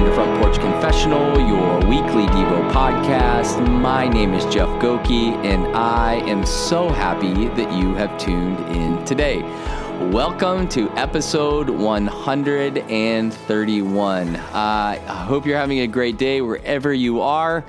welcome to Front Porch Confessional, your weekly Devo podcast. My name is Jeff Goki, and I am so happy that you have tuned in today. Welcome to episode 131. Uh, I hope you're having a great day wherever you are.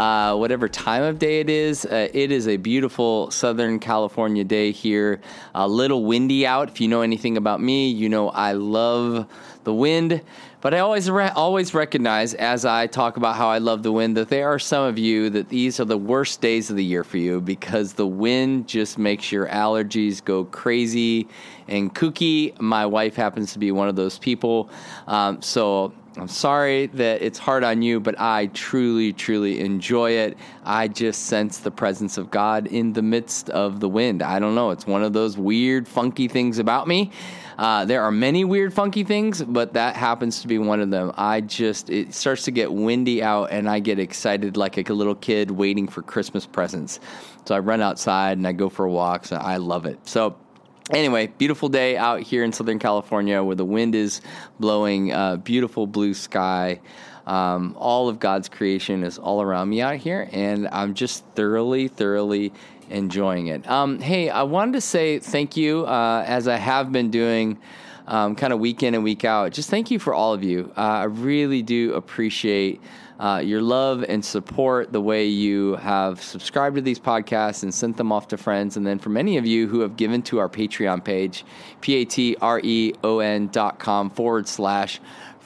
Uh, whatever time of day it is. Uh, it is a beautiful Southern California day here. A little windy out. If you know anything about me, you know I love the wind. But I always re- always recognize as I talk about how I love the wind that there are some of you that these are the worst days of the year for you because the wind just makes your allergies go crazy and kooky. My wife happens to be one of those people. Um, so I'm sorry that it's hard on you, but I truly, truly enjoy it. I just sense the presence of God in the midst of the wind. I don't know. It's one of those weird, funky things about me. Uh, there are many weird, funky things, but that happens to be one of them. I just, it starts to get windy out and I get excited like a little kid waiting for Christmas presents. So I run outside and I go for walks. I love it. So, Anyway, beautiful day out here in Southern California where the wind is blowing, uh, beautiful blue sky. Um, all of God's creation is all around me out here, and I'm just thoroughly, thoroughly enjoying it. Um, hey, I wanted to say thank you, uh, as I have been doing. Um, kind of week in and week out. Just thank you for all of you. Uh, I really do appreciate uh, your love and support, the way you have subscribed to these podcasts and sent them off to friends. And then for many of you who have given to our Patreon page, P A T R E O N dot com forward slash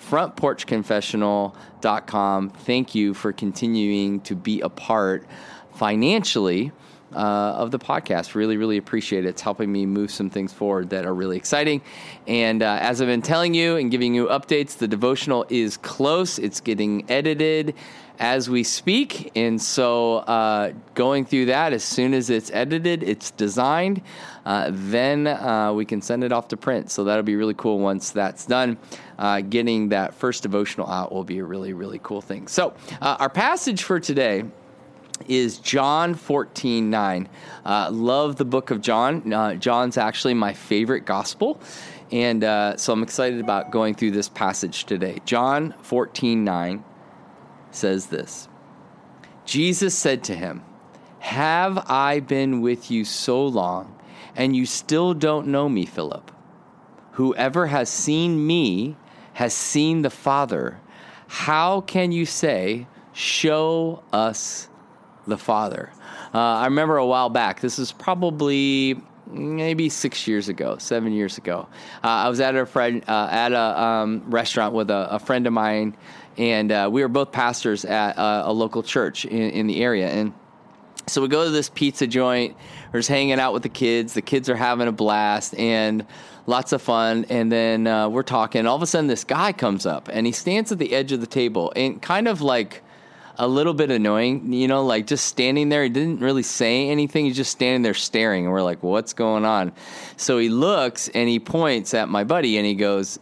frontporchconfessional.com. Thank you for continuing to be a part financially uh, of the podcast. Really, really appreciate it. It's helping me move some things forward that are really exciting. And uh, as I've been telling you and giving you updates, the devotional is close. It's getting edited as we speak. And so, uh, going through that, as soon as it's edited, it's designed, uh, then uh, we can send it off to print. So, that'll be really cool once that's done. Uh, getting that first devotional out will be a really, really cool thing. So, uh, our passage for today is John 14 9. Uh, love the book of John. Uh, John's actually my favorite gospel. And uh, so I'm excited about going through this passage today. John 14 9 says this Jesus said to him, Have I been with you so long, and you still don't know me, Philip? Whoever has seen me has seen the Father. How can you say, Show us the Father. Uh, I remember a while back, this is probably maybe six years ago, seven years ago. Uh, I was at a friend uh, at a um, restaurant with a, a, friend of mine, and uh, we were both pastors at a, a local church in, in, the area. And so we go to this pizza joint. We're just hanging out with the kids. The kids are having a blast and lots of fun. And then uh, we're talking. All of a sudden, this guy comes up and he stands at the edge of the table and kind of like a little bit annoying, you know, like just standing there. He didn't really say anything. He's just standing there staring. And we're like, what's going on? So he looks and he points at my buddy and he goes,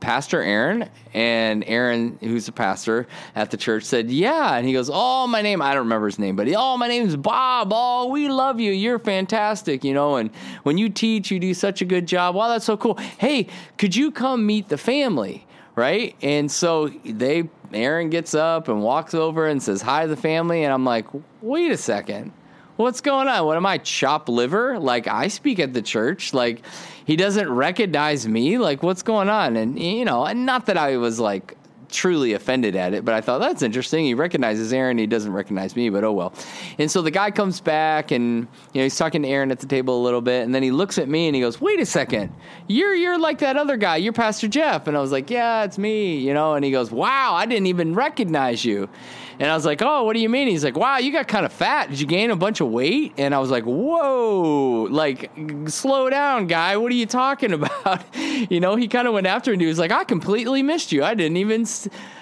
Pastor Aaron? And Aaron, who's a pastor at the church, said, Yeah. And he goes, Oh, my name, I don't remember his name, but oh, my name's Bob. Oh, we love you. You're fantastic, you know. And when you teach, you do such a good job. Wow, that's so cool. Hey, could you come meet the family? Right. And so they Aaron gets up and walks over and says hi to the family, and I'm like, wait a second. What's going on? What am I, chop liver? Like, I speak at the church. Like, he doesn't recognize me. Like, what's going on? And, you know, and not that I was like truly offended at it, but I thought that's interesting. He recognizes Aaron, he doesn't recognize me, but oh well. And so the guy comes back and you know he's talking to Aaron at the table a little bit, and then he looks at me and he goes, "Wait a second, you're you're like that other guy. You're Pastor Jeff." And I was like, "Yeah, it's me," you know. And he goes, "Wow, I didn't even recognize you." And I was like, "Oh, what do you mean?" He's like, "Wow, you got kind of fat. Did you gain a bunch of weight?" And I was like, "Whoa, like slow down, guy. What are you talking about?" you know, he kind of went after and he was like, "I completely missed you. I didn't even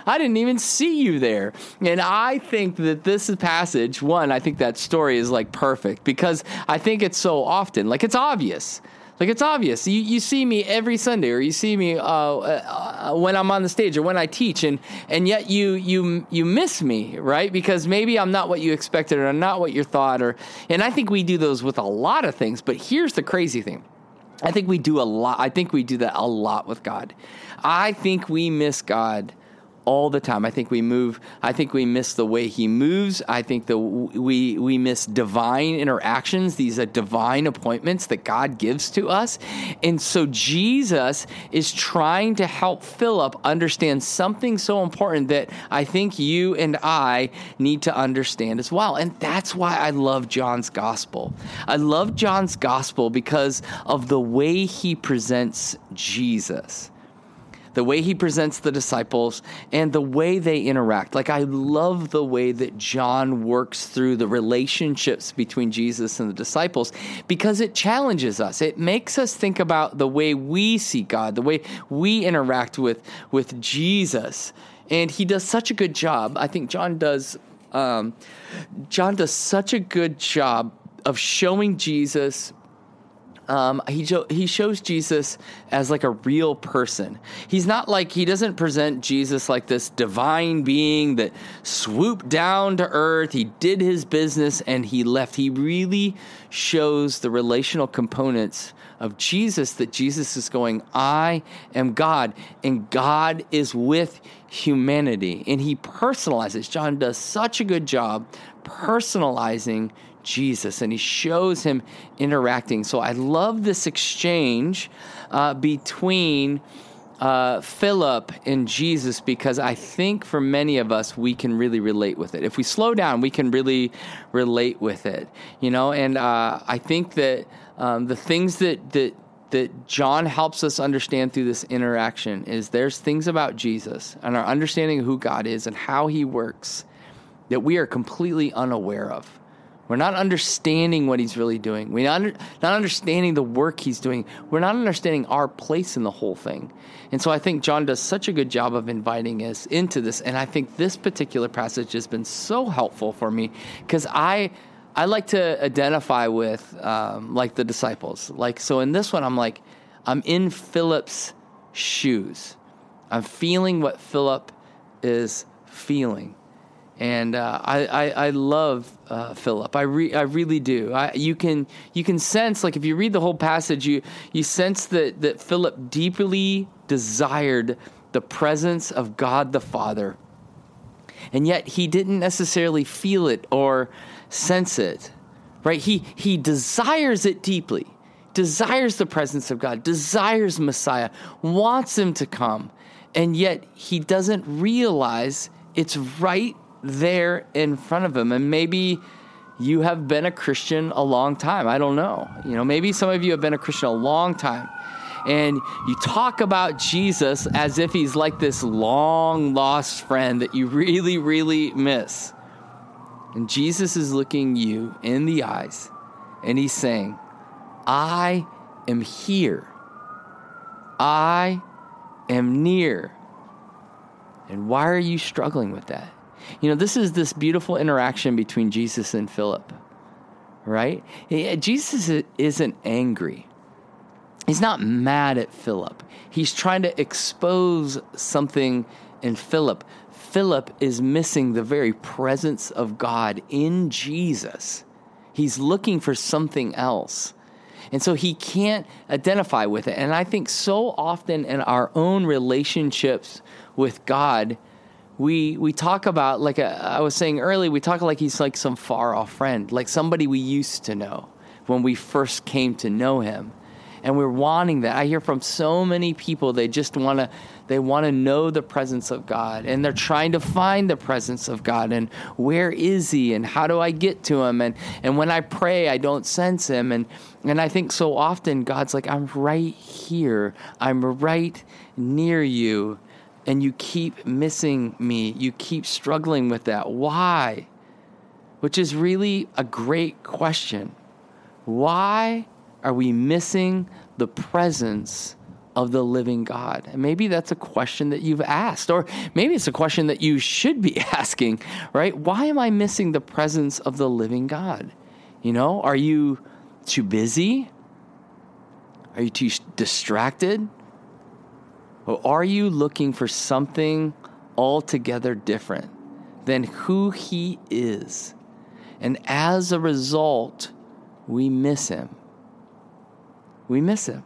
I didn't even see you there." And I think that this passage, one, I think that story is like perfect because I think it's so often like it's obvious like it's obvious. You you see me every Sunday, or you see me uh, uh, when I'm on the stage, or when I teach, and and yet you you you miss me, right? Because maybe I'm not what you expected, or I'm not what you thought, or and I think we do those with a lot of things. But here's the crazy thing. I think we do a lot. I think we do that a lot with God. I think we miss God all the time. I think we move. I think we miss the way he moves. I think the we we miss divine interactions. These are divine appointments that God gives to us, and so Jesus is trying to help Philip understand something so important that I think you and I need to understand as well. And that's why I love John's gospel. I love John's gospel because of the way he presents Jesus the way he presents the disciples, and the way they interact. Like, I love the way that John works through the relationships between Jesus and the disciples because it challenges us. It makes us think about the way we see God, the way we interact with, with Jesus. And he does such a good job. I think John does. Um, John does such a good job of showing Jesus um, he he shows Jesus as like a real person. He's not like he doesn't present Jesus like this divine being that swooped down to earth. He did his business and he left. He really shows the relational components of Jesus that Jesus is going, I am God, and God is with humanity. And he personalizes. John does such a good job personalizing Jesus and he shows him interacting. So I love this exchange uh, between uh, Philip and Jesus because I think for many of us, we can really relate with it. If we slow down, we can really relate with it, you know, and uh, I think that um, the things that, that, that John helps us understand through this interaction is there's things about Jesus and our understanding of who God is and how he works that we are completely unaware of. We're not understanding what he's really doing. We're not, not understanding the work he's doing. We're not understanding our place in the whole thing. And so I think John does such a good job of inviting us into this. And I think this particular passage has been so helpful for me because I. I like to identify with um, like the disciples. Like so in this one, I'm like, I'm in Philip's shoes. I'm feeling what Philip is feeling and uh, I, I, I love uh, Philip. I re, I really do. I, you can you can sense like if you read the whole passage, you you sense that that Philip deeply desired the presence of God the Father, and yet he didn't necessarily feel it or sense it. Right? He he desires it deeply. Desires the presence of God, desires Messiah, wants him to come, and yet he doesn't realize it's right there in front of him. And maybe you have been a Christian a long time. I don't know. You know, maybe some of you have been a Christian a long time. And you talk about Jesus as if he's like this long lost friend that you really, really miss. And Jesus is looking you in the eyes and he's saying, I am here. I am near. And why are you struggling with that? You know, this is this beautiful interaction between Jesus and Philip, right? Jesus isn't angry. He's not mad at Philip. He's trying to expose something in Philip. Philip is missing the very presence of God in Jesus. He's looking for something else. And so he can't identify with it. And I think so often in our own relationships with God, we we talk about like a, I was saying earlier, we talk like he's like some far off friend, like somebody we used to know when we first came to know him, and we're wanting that. I hear from so many people they just want to they want to know the presence of God, and they're trying to find the presence of God, and where is He, and how do I get to Him, and and when I pray, I don't sense Him, and and I think so often God's like I'm right here, I'm right near you and you keep missing me. You keep struggling with that. Why? Which is really a great question. Why are we missing the presence of the living God? And maybe that's a question that you've asked, or maybe it's a question that you should be asking, right? Why am I missing the presence of the living God? You know, are you too busy? Are you too distracted? Or are you looking for something altogether different than who He is? And as a result, we miss Him. We miss Him.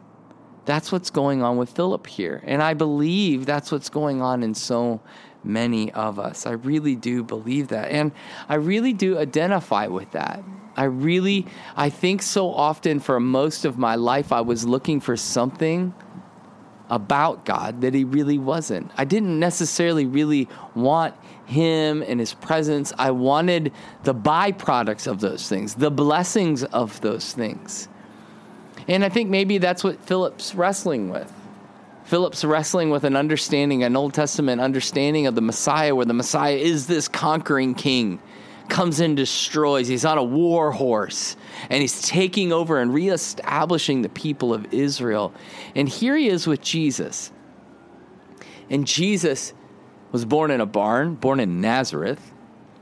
That's what's going on with Philip here. And I believe that's what's going on in so many of us. I really do believe that. And I really do identify with that. I really, I think so often for most of my life, I was looking for something about God that He really wasn't. I didn't necessarily really want Him and His presence. I wanted the byproducts of those things, the blessings of those things. And I think maybe that's what Philip's wrestling with. Philip's wrestling with an understanding, an Old Testament understanding of the Messiah, where the Messiah is this conquering king, comes and destroys. He's on a war horse, and he's taking over and reestablishing the people of Israel. And here he is with Jesus. And Jesus was born in a barn, born in Nazareth,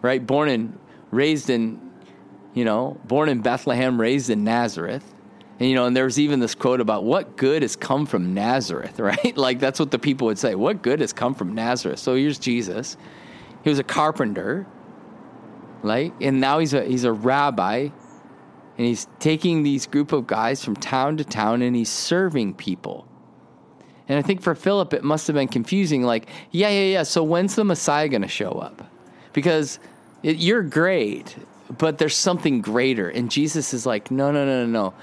right? Born in, raised in, you know, born in Bethlehem, raised in Nazareth. And, you know, and there's even this quote about what good has come from Nazareth, right? like that's what the people would say. What good has come from Nazareth? So here's Jesus. He was a carpenter, right? And now he's a he's a rabbi, and he's taking these group of guys from town to town and he's serving people. And I think for Philip it must have been confusing. Like, yeah, yeah, yeah. So when's the Messiah going to show up? Because it, you're great, but there's something greater. And Jesus is like, no, no, no, no, no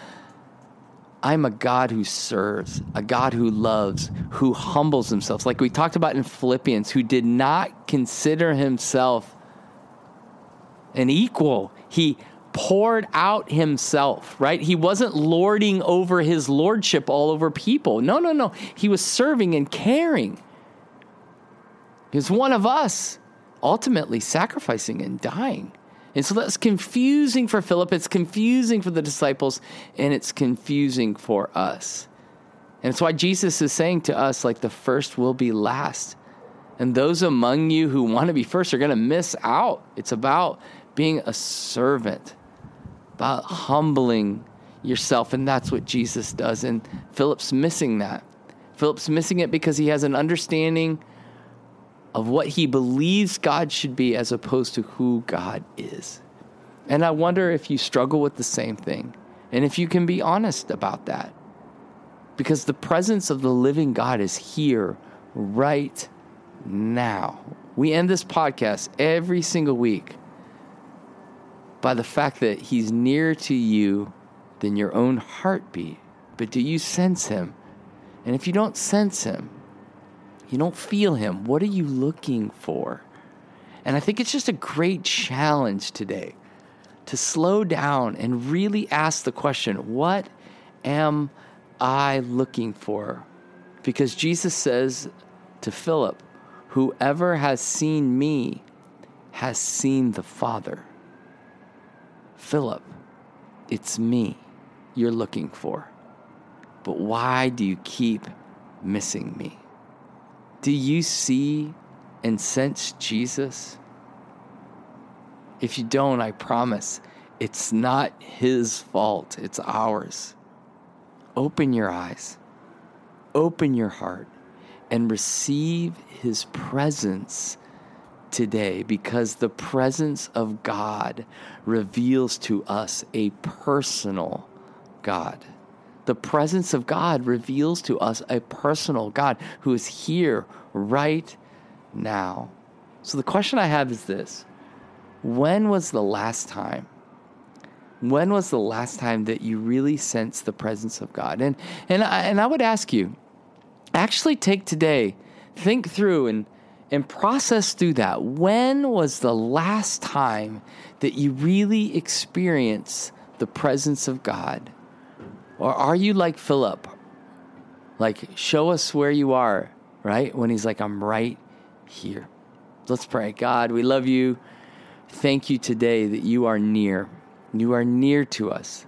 I'm a God who serves, a God who loves, who humbles himself. Like we talked about in Philippians, who did not consider himself an equal. He poured out himself, right? He wasn't lording over his lordship all over people. No, no, no. He was serving and caring. He was one of us, ultimately sacrificing and dying. And so that's confusing for Philip, it's confusing for the disciples, and it's confusing for us. And it's why Jesus is saying to us, like, the first will be last. And those among you who want to be first are going to miss out. It's about being a servant, about humbling yourself. And that's what Jesus does. And Philip's missing that. Philip's missing it because he has an understanding of what he believes God should be as opposed to who God is. And I wonder if you struggle with the same thing and if you can be honest about that. Because the presence of the living God is here right now. We end this podcast every single week by the fact that he's nearer to you than your own heartbeat. But do you sense him? And if you don't sense him, you don't feel Him. What are you looking for? And I think it's just a great challenge today to slow down and really ask the question what am I looking for? Because Jesus says to Philip, Whoever has seen me has seen the Father. Philip, it's me you're looking for. But why do you keep missing me? Do you see and sense Jesus? If you don't, I promise it's not his fault, it's ours. Open your eyes, open your heart, and receive his presence today because the presence of God reveals to us a personal God. The presence of God reveals to us a personal God who is here right now. So the question I have is this When was the last time? When was the last time that you really sensed the presence of God? And, and, I, and I would ask you, actually take today, think through and, and process through that. When was the last time that you really experienced the presence of God? Or are you like Philip? Like, show us where you are, right? When he's like, I'm right here. Let's pray. God, we love you. Thank you today that you are near. You are near to us.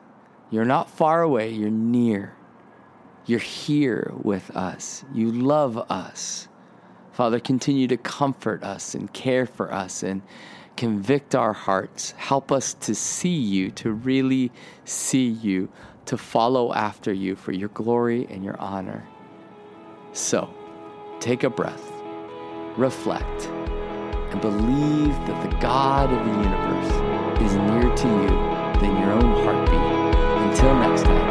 You're not far away, you're near. You're here with us. You love us. Father, continue to comfort us and care for us and convict our hearts. Help us to see you, to really see you to follow after you for your glory and your honor. So, take a breath, reflect, and believe that the God of the universe is nearer to you than your own heartbeat. Until next time.